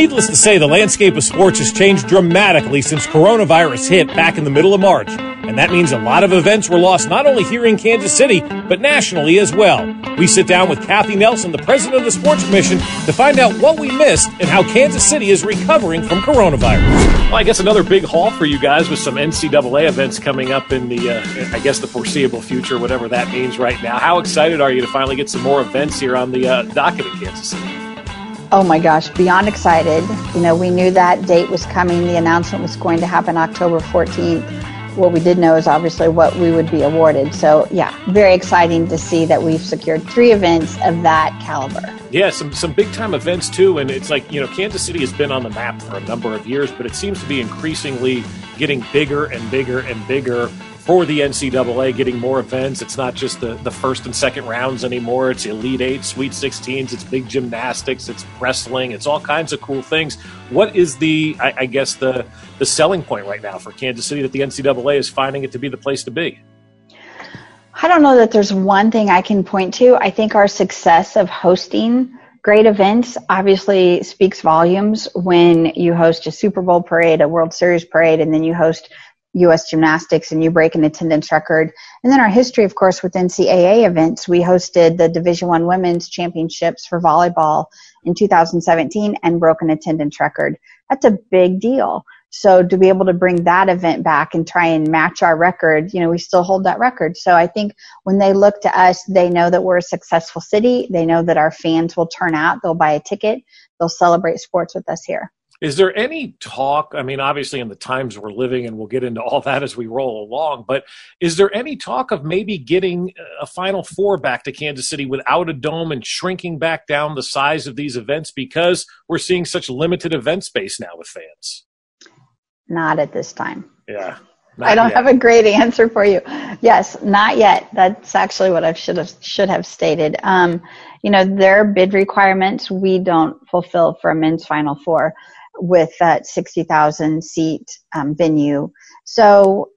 Needless to say, the landscape of sports has changed dramatically since coronavirus hit back in the middle of March. And that means a lot of events were lost not only here in Kansas City, but nationally as well. We sit down with Kathy Nelson, the president of the Sports Commission, to find out what we missed and how Kansas City is recovering from coronavirus. Well, I guess another big haul for you guys with some NCAA events coming up in the, uh, I guess, the foreseeable future, whatever that means right now. How excited are you to finally get some more events here on the uh, docket in Kansas City? Oh my gosh, beyond excited. You know, we knew that date was coming. The announcement was going to happen October 14th. What we did know is obviously what we would be awarded. So, yeah, very exciting to see that we've secured three events of that caliber. Yeah, some some big time events too, and it's like you know Kansas City has been on the map for a number of years, but it seems to be increasingly getting bigger and bigger and bigger for the NCAA, getting more events. It's not just the, the first and second rounds anymore. It's Elite Eight, Sweet 16s, it's big gymnastics, it's wrestling, it's all kinds of cool things. What is the, I, I guess, the, the selling point right now for Kansas City that the NCAA is finding it to be the place to be? I don't know that there's one thing I can point to. I think our success of hosting great events obviously speaks volumes when you host a Super Bowl parade, a World Series parade, and then you host U.S. gymnastics and you break an attendance record. And then our history, of course, with NCAA events, we hosted the Division One Women's Championships for volleyball in 2017 and broke an attendance record. That's a big deal. So to be able to bring that event back and try and match our record, you know, we still hold that record. So I think when they look to us, they know that we're a successful city. They know that our fans will turn out. They'll buy a ticket. They'll celebrate sports with us here. Is there any talk? I mean, obviously, in the times we're living, and we'll get into all that as we roll along, but is there any talk of maybe getting a Final Four back to Kansas City without a dome and shrinking back down the size of these events because we're seeing such limited event space now with fans? Not at this time. Yeah. I don't yet. have a great answer for you. Yes, not yet. That's actually what I should have should have stated. Um, you know, their bid requirements we don't fulfill for a men's Final Four with that 60,000 seat um, venue. So,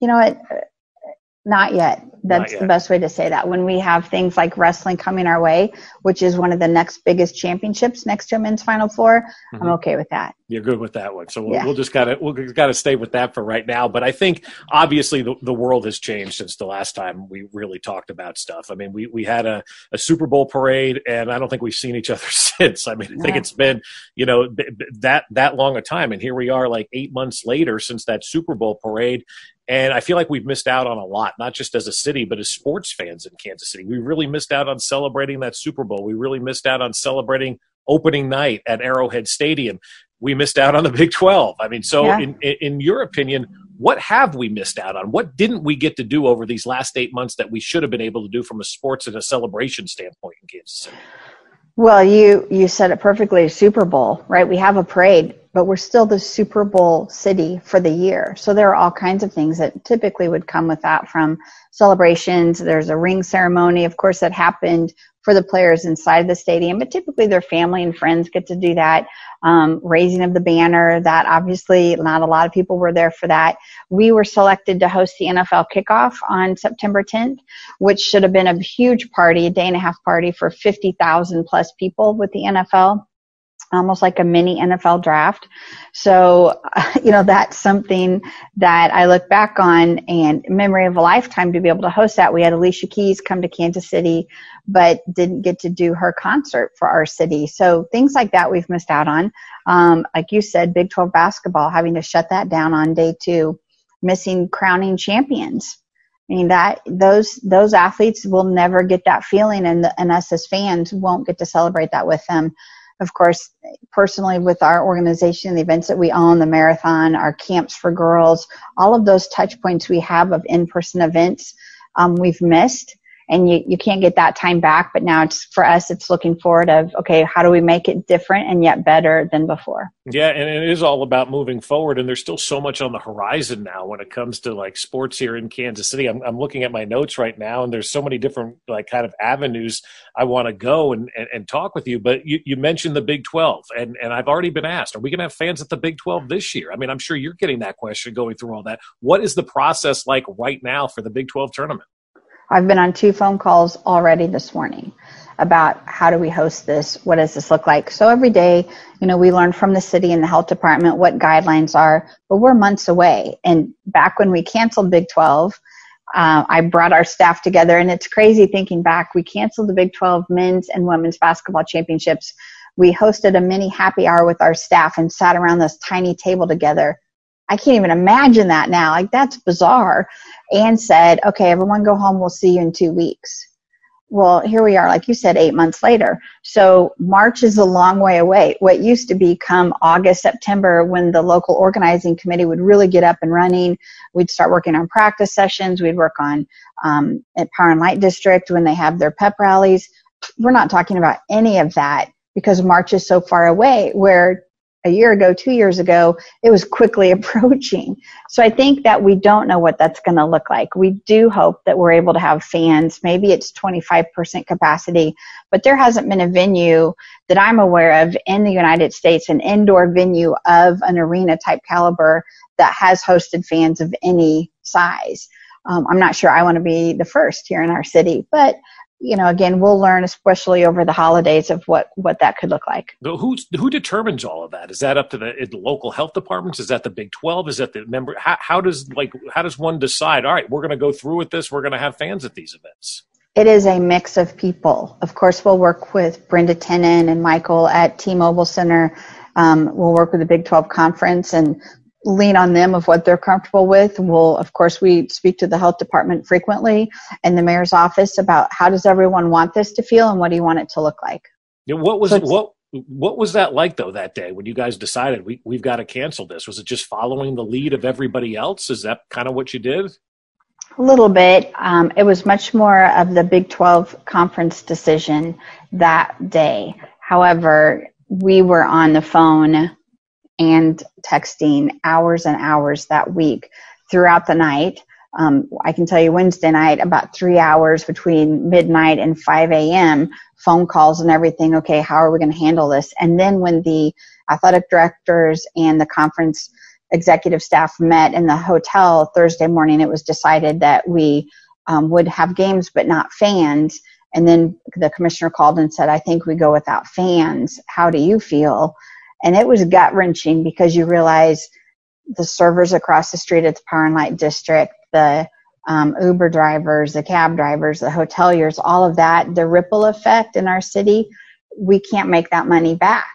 you know what? Not yet. That's Not yet. the best way to say that. When we have things like wrestling coming our way, which is one of the next biggest championships next to a men's Final 4 mm-hmm. I'm okay with that. You're good with that one. So we'll, yeah. we'll just gotta we'll gotta stay with that for right now. But I think obviously the, the world has changed since the last time we really talked about stuff. I mean, we we had a, a Super Bowl parade, and I don't think we've seen each other since. I mean, I think it's been you know that that long a time, and here we are, like eight months later since that Super Bowl parade, and I feel like we've missed out on a lot, not just as a city, but as sports fans in Kansas City. We really missed out on celebrating that Super Bowl. We really missed out on celebrating opening night at Arrowhead Stadium. We missed out on the Big 12. I mean, so yeah. in, in your opinion, what have we missed out on? What didn't we get to do over these last eight months that we should have been able to do from a sports and a celebration standpoint in Kansas City? Well, you you said it perfectly. Super Bowl, right? We have a parade, but we're still the Super Bowl city for the year. So there are all kinds of things that typically would come with that from celebrations. There's a ring ceremony, of course, that happened for the players inside the stadium, but typically their family and friends get to do that. Um, raising of the banner, that obviously not a lot of people were there for that. We were selected to host the NFL kickoff on September 10th, which should have been a huge party, a day and a half party for 50,000 plus people with the NFL almost like a mini NFL draft. So, you know, that's something that I look back on and memory of a lifetime to be able to host that. We had Alicia Keys come to Kansas City, but didn't get to do her concert for our city. So things like that we've missed out on. Um, like you said, Big 12 basketball, having to shut that down on day two, missing crowning champions. I mean that those those athletes will never get that feeling, and, the, and us as fans won't get to celebrate that with them of course, personally with our organization, the events that we own, the marathon, our camps for girls, all of those touch points we have of in-person events, um, we've missed and you, you can't get that time back. But now it's for us, it's looking forward of, okay, how do we make it different and yet better than before? Yeah. And it is all about moving forward. And there's still so much on the horizon now when it comes to like sports here in Kansas City. I'm, I'm looking at my notes right now and there's so many different like kind of avenues I want to go and, and, and talk with you. But you, you mentioned the Big 12 and, and I've already been asked, are we going to have fans at the Big 12 this year? I mean, I'm sure you're getting that question going through all that. What is the process like right now for the Big 12 tournament? I've been on two phone calls already this morning about how do we host this? What does this look like? So every day, you know, we learn from the city and the health department what guidelines are, but we're months away. And back when we canceled Big 12, uh, I brought our staff together, and it's crazy thinking back. We canceled the Big 12 men's and women's basketball championships. We hosted a mini happy hour with our staff and sat around this tiny table together I can't even imagine that now. Like that's bizarre. And said, okay, everyone go home. We'll see you in two weeks. Well, here we are, like you said, eight months later. So March is a long way away. What used to be come August, September, when the local organizing committee would really get up and running, we'd start working on practice sessions. We'd work on um, at Power and Light District when they have their pep rallies. We're not talking about any of that because March is so far away. Where a year ago, two years ago, it was quickly approaching. So I think that we don't know what that's going to look like. We do hope that we're able to have fans. Maybe it's 25% capacity, but there hasn't been a venue that I'm aware of in the United States, an indoor venue of an arena type caliber that has hosted fans of any size. Um, I'm not sure I want to be the first here in our city, but you know, again, we'll learn, especially over the holidays, of what what that could look like. Who who determines all of that? Is that up to the, the local health departments? Is that the Big Twelve? Is that the member? How, how does like how does one decide? All right, we're going to go through with this. We're going to have fans at these events. It is a mix of people. Of course, we'll work with Brenda Tinnen and Michael at T-Mobile Center. Um, we'll work with the Big 12 Conference and lean on them of what they're comfortable with. We'll, of course, we speak to the health department frequently and the mayor's office about how does everyone want this to feel and what do you want it to look like. Yeah, what was so what what was that like though that day when you guys decided we we've got to cancel this? Was it just following the lead of everybody else? Is that kind of what you did? A little bit. Um, it was much more of the Big 12 conference decision that day. However, we were on the phone and texting hours and hours that week throughout the night. Um, I can tell you Wednesday night, about three hours between midnight and 5 a.m., phone calls and everything. Okay, how are we going to handle this? And then when the athletic directors and the conference executive staff met in the hotel Thursday morning, it was decided that we um, would have games but not fans. And then the commissioner called and said, I think we go without fans. How do you feel? And it was gut wrenching because you realize the servers across the street at the Power and Light District, the um, Uber drivers, the cab drivers, the hoteliers, all of that, the ripple effect in our city, we can't make that money back.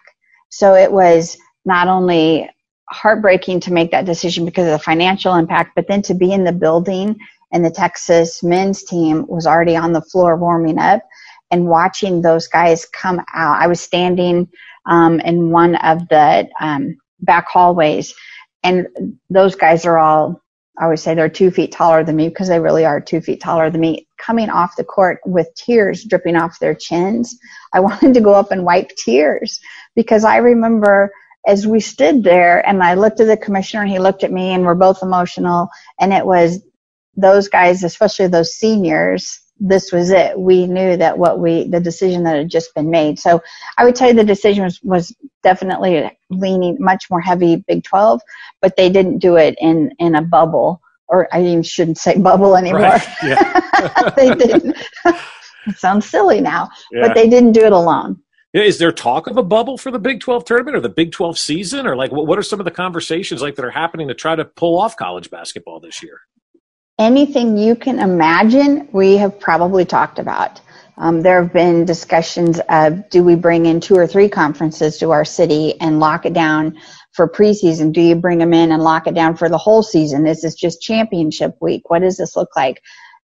So it was not only heartbreaking to make that decision because of the financial impact, but then to be in the building and the Texas men's team was already on the floor warming up and watching those guys come out. I was standing um, in one of the um, back hallways. And those guys are all, I would say they're two feet taller than me because they really are two feet taller than me, coming off the court with tears dripping off their chins. I wanted to go up and wipe tears because I remember as we stood there and I looked at the commissioner and he looked at me and we're both emotional and it was those guys, especially those seniors, this was it. We knew that what we, the decision that had just been made. So I would tell you the decision was, was definitely leaning much more heavy Big 12, but they didn't do it in, in a bubble, or I even shouldn't say bubble anymore. Right. Yeah. they didn't. it sounds silly now, yeah. but they didn't do it alone. Is there talk of a bubble for the Big 12 tournament or the Big 12 season? Or like, what are some of the conversations like that are happening to try to pull off college basketball this year? Anything you can imagine, we have probably talked about. Um, there have been discussions of do we bring in two or three conferences to our city and lock it down for preseason? Do you bring them in and lock it down for the whole season? Is this just championship week? What does this look like?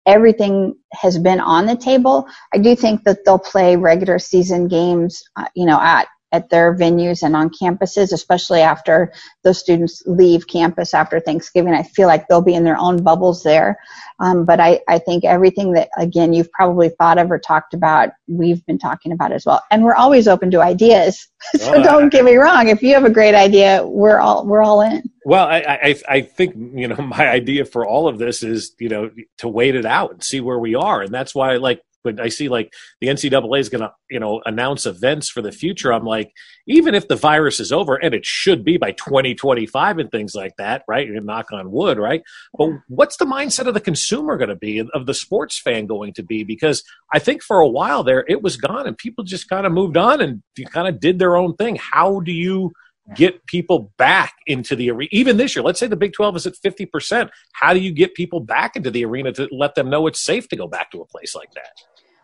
Everything has been on the table. I do think that they'll play regular season games, uh, you know, at at their venues and on campuses, especially after those students leave campus after Thanksgiving. I feel like they'll be in their own bubbles there. Um, but I, I think everything that, again, you've probably thought of or talked about, we've been talking about as well. And we're always open to ideas. so well, don't get me wrong. If you have a great idea, we're all, we're all in. Well, I, I, I think, you know, my idea for all of this is, you know, to wait it out and see where we are. And that's why, like, when I see like the NCAA is going to, you know, announce events for the future, I'm like, even if the virus is over, and it should be by 2025 and things like that, right? You knock on wood, right? But what's the mindset of the consumer going to be, of the sports fan going to be? Because I think for a while there, it was gone, and people just kind of moved on and kind of did their own thing. How do you? Get people back into the arena. Even this year, let's say the Big 12 is at 50%. How do you get people back into the arena to let them know it's safe to go back to a place like that?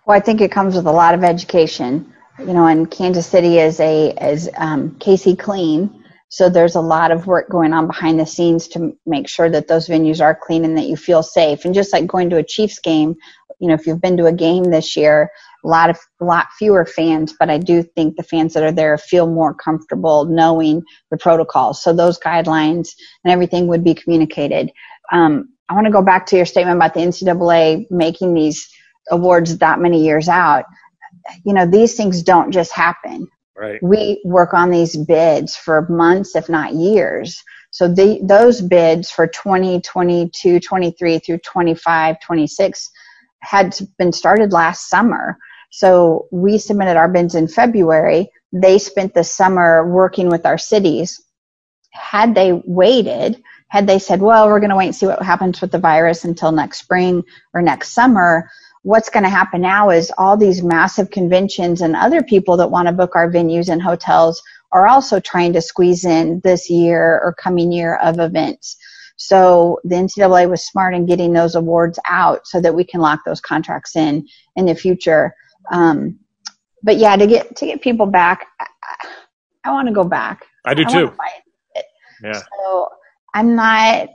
Well, I think it comes with a lot of education. You know, and Kansas City is a is um, KC Clean, so there's a lot of work going on behind the scenes to make sure that those venues are clean and that you feel safe. And just like going to a Chiefs game, you know, if you've been to a game this year, a lot of a lot fewer fans, but I do think the fans that are there feel more comfortable knowing the protocols. So those guidelines and everything would be communicated. Um, I want to go back to your statement about the NCAA making these awards that many years out, you know, these things don't just happen. Right. We work on these bids for months, if not years. So the, those bids for 2022, 23 through 25, 26 had been started last summer. So we submitted our bids in February. They spent the summer working with our cities. Had they waited, had they said, well, we're going to wait and see what happens with the virus until next spring or next summer, what's going to happen now is all these massive conventions and other people that want to book our venues and hotels are also trying to squeeze in this year or coming year of events. So the NCAA was smart in getting those awards out so that we can lock those contracts in in the future. Um, but yeah, to get to get people back, I, I want to go back. I do I too. Yeah. So I'm not.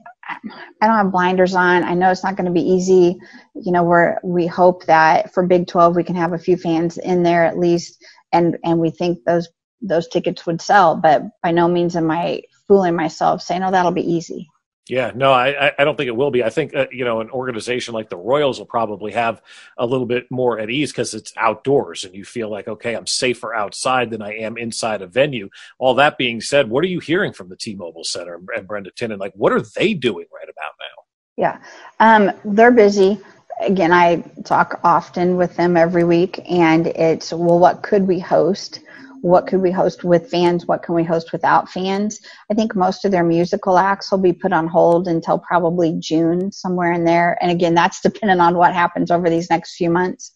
I don't have blinders on. I know it's not going to be easy. You know, we're we hope that for Big 12 we can have a few fans in there at least, and and we think those those tickets would sell. But by no means am I fooling myself saying, "Oh, that'll be easy." Yeah, no, I, I don't think it will be. I think uh, you know an organization like the Royals will probably have a little bit more at ease because it's outdoors and you feel like okay, I'm safer outside than I am inside a venue. All that being said, what are you hearing from the T-Mobile Center and Brenda Tinnen? Like, what are they doing right about now? Yeah, um, they're busy. Again, I talk often with them every week, and it's well, what could we host? What could we host with fans, what can we host without fans. I think most of their musical acts will be put on hold until probably June, somewhere in there. And again, that's dependent on what happens over these next few months.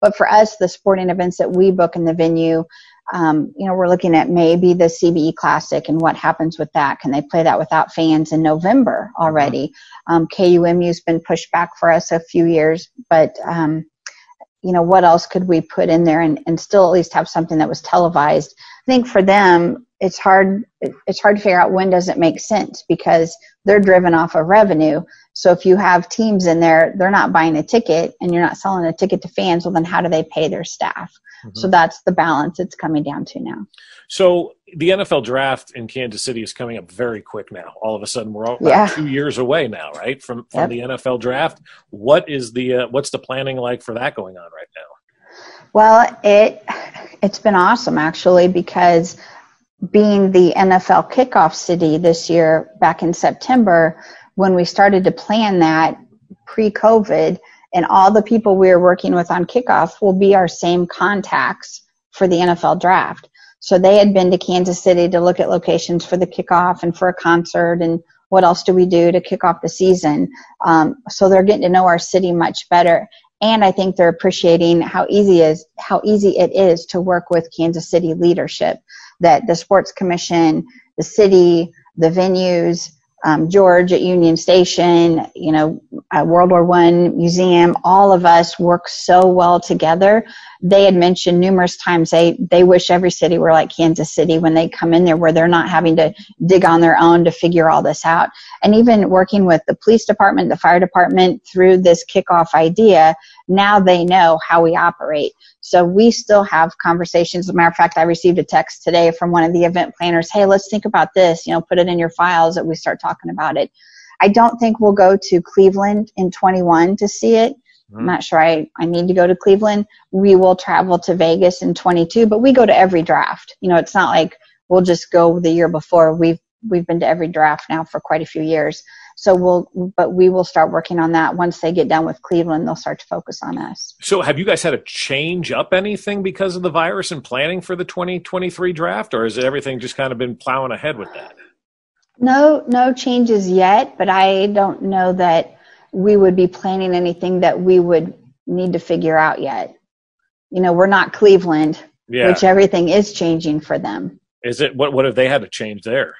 But for us, the sporting events that we book in the venue, um, you know, we're looking at maybe the CBE Classic and what happens with that. Can they play that without fans in November already? Um, KUMU's been pushed back for us a few years, but um, you know, what else could we put in there and, and still at least have something that was televised? I think for them, it's hard, it's hard to figure out when does it make sense because they're driven off of revenue. So if you have teams in there, they're not buying a ticket and you're not selling a ticket to fans, well then how do they pay their staff? Mm-hmm. So that's the balance it's coming down to now. So the NFL draft in Kansas City is coming up very quick now. All of a sudden, we're all yeah. two years away now, right, from from yep. the NFL draft. What is the uh, what's the planning like for that going on right now? Well, it it's been awesome actually because being the NFL kickoff city this year back in September when we started to plan that pre-COVID and all the people we are working with on kickoff will be our same contacts for the NFL draft. So they had been to Kansas City to look at locations for the kickoff and for a concert and what else do we do to kick off the season. Um, so they're getting to know our city much better. And I think they're appreciating how easy is how easy it is to work with Kansas City leadership. That the sports commission, the city, the venues, um, George at Union Station, you know, World War One Museum, all of us work so well together. They had mentioned numerous times they they wish every city were like Kansas City when they come in there, where they're not having to dig on their own to figure all this out. And even working with the police department, the fire department through this kickoff idea, now they know how we operate. So we still have conversations. As a matter of fact, I received a text today from one of the event planners. Hey, let's think about this. You know, put it in your files that we start talking about it. I don't think we'll go to Cleveland in 21 to see it. Mm-hmm. I'm not sure I, I need to go to Cleveland. We will travel to Vegas in 22, but we go to every draft. You know, it's not like we'll just go the year before. We've, we've been to every draft now for quite a few years. So we'll, but we will start working on that once they get done with Cleveland. They'll start to focus on us. So have you guys had to change up anything because of the virus and planning for the 2023 draft, or has everything just kind of been plowing ahead with that? No, no changes yet, but I don't know that we would be planning anything that we would need to figure out yet. You know, we're not Cleveland, yeah. which everything is changing for them. Is it what? What have they had to change there?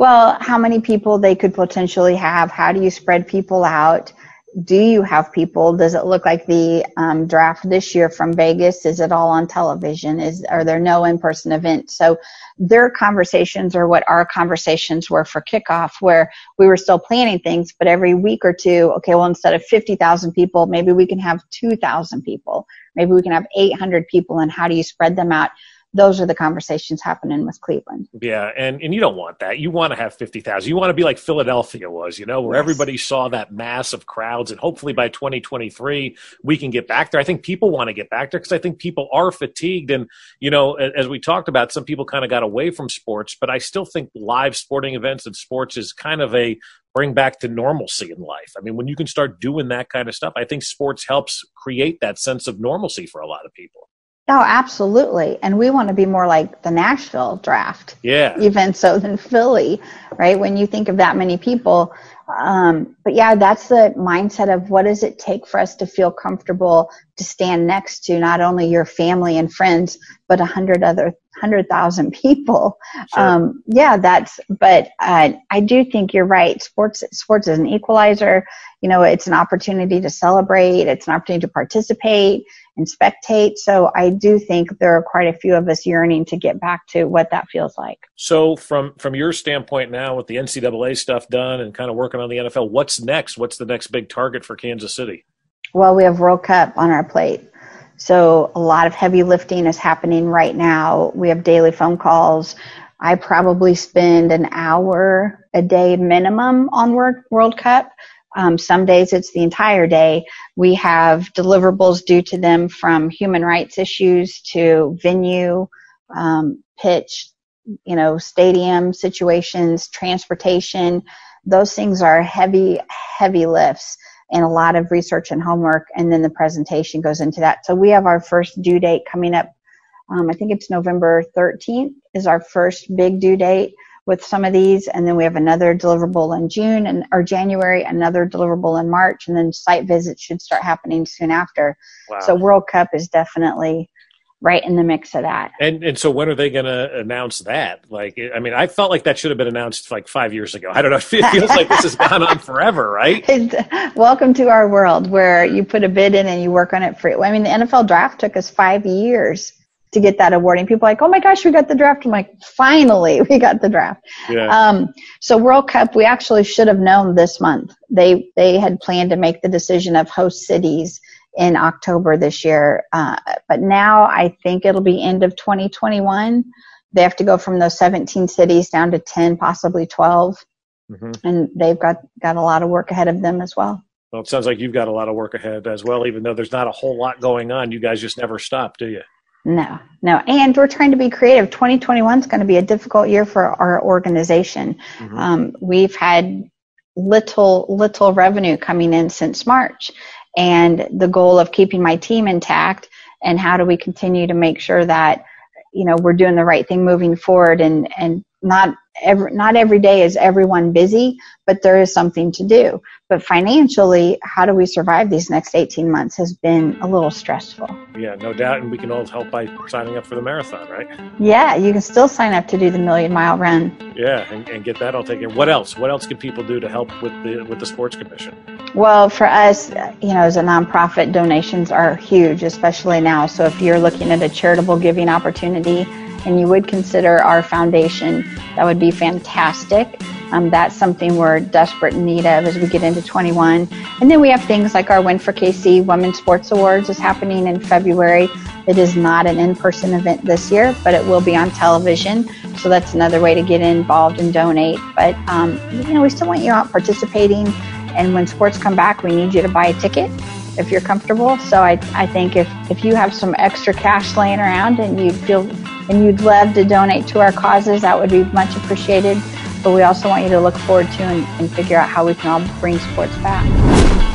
well, how many people they could potentially have? How do you spread people out? Do you have people? Does it look like the um, draft this year from Vegas? Is it all on television? Is are there no in-person events? So their conversations are what our conversations were for kickoff, where we were still planning things, but every week or two, okay, well instead of fifty thousand people, maybe we can have two thousand people, maybe we can have eight hundred people, and how do you spread them out? Those are the conversations happening with Cleveland. Yeah, and and you don't want that. You want to have fifty thousand. You want to be like Philadelphia was, you know, where yes. everybody saw that mass of crowds, and hopefully by twenty twenty three we can get back there. I think people want to get back there because I think people are fatigued, and you know, as we talked about, some people kind of got away from sports, but I still think live sporting events and sports is kind of a bring back to normalcy in life. I mean, when you can start doing that kind of stuff, I think sports helps create that sense of normalcy for a lot of people. Oh, absolutely. And we want to be more like the Nashville draft. Yeah. Even so than Philly, right? When you think of that many people. Um, but yeah, that's the mindset of what does it take for us to feel comfortable to stand next to not only your family and friends, but a hundred other hundred thousand people. Sure. Um, yeah, that's. But uh, I do think you're right. Sports sports is an equalizer. You know, it's an opportunity to celebrate. It's an opportunity to participate and spectate. So I do think there are quite a few of us yearning to get back to what that feels like. So from from your standpoint now, with the NCAA stuff done and kind of working on the NFL, what's next? What's the next big target for Kansas City? Well, we have World Cup on our plate. So a lot of heavy lifting is happening right now. We have daily phone calls. I probably spend an hour a day minimum on World Cup. Um, some days it's the entire day. We have deliverables due to them from human rights issues to venue, um, pitch, you know, stadium situations, transportation. Those things are heavy, heavy lifts and a lot of research and homework. And then the presentation goes into that. So we have our first due date coming up. Um, I think it's November 13th is our first big due date with some of these, and then we have another deliverable in June and or January, another deliverable in March, and then site visits should start happening soon after. Wow. So World Cup is definitely right in the mix of that. And and so when are they going to announce that? Like, I mean, I felt like that should have been announced like five years ago. I don't know. It feels like this has gone on forever, right? welcome to our world where you put a bid in and you work on it for. I mean, the NFL draft took us five years to get that awarding. People are like, oh my gosh, we got the draft. I'm like, finally, we got the draft. Yeah. Um, so World Cup, we actually should have known this month. They they had planned to make the decision of host cities in October this year, uh, but now I think it'll be end of 2021. They have to go from those 17 cities down to 10, possibly 12, mm-hmm. and they've got got a lot of work ahead of them as well. Well, it sounds like you've got a lot of work ahead as well, even though there's not a whole lot going on. You guys just never stop, do you? No, no. And we're trying to be creative. 2021 is going to be a difficult year for our organization. Mm-hmm. Um, we've had little, little revenue coming in since March. And the goal of keeping my team intact and how do we continue to make sure that, you know, we're doing the right thing moving forward and, and not every, not every day is everyone busy, but there is something to do. But financially, how do we survive these next 18 months has been a little stressful. Yeah, no doubt. And we can all help by signing up for the marathon, right? Yeah, you can still sign up to do the million mile run. Yeah, and, and get that all taken. What else? What else can people do to help with the with the sports commission? Well, for us, you know, as a nonprofit, donations are huge, especially now. So if you're looking at a charitable giving opportunity and you would consider our foundation, that would be fantastic. Um, that's something we're desperate in need of as we get into 21. And then we have things like our Win for KC Women's Sports Awards is happening in February. It is not an in-person event this year, but it will be on television. So that's another way to get involved and donate. But um, you know, we still want you out participating. And when sports come back, we need you to buy a ticket if you're comfortable. So I, I think if, if you have some extra cash laying around and you feel and you'd love to donate to our causes, that would be much appreciated. But we also want you to look forward to and, and figure out how we can all bring sports back.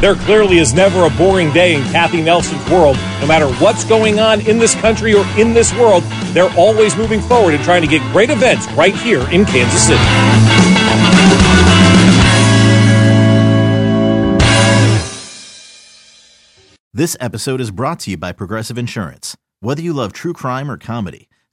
There clearly is never a boring day in Kathy Nelson's world. No matter what's going on in this country or in this world, they're always moving forward and trying to get great events right here in Kansas City. This episode is brought to you by Progressive Insurance. Whether you love true crime or comedy,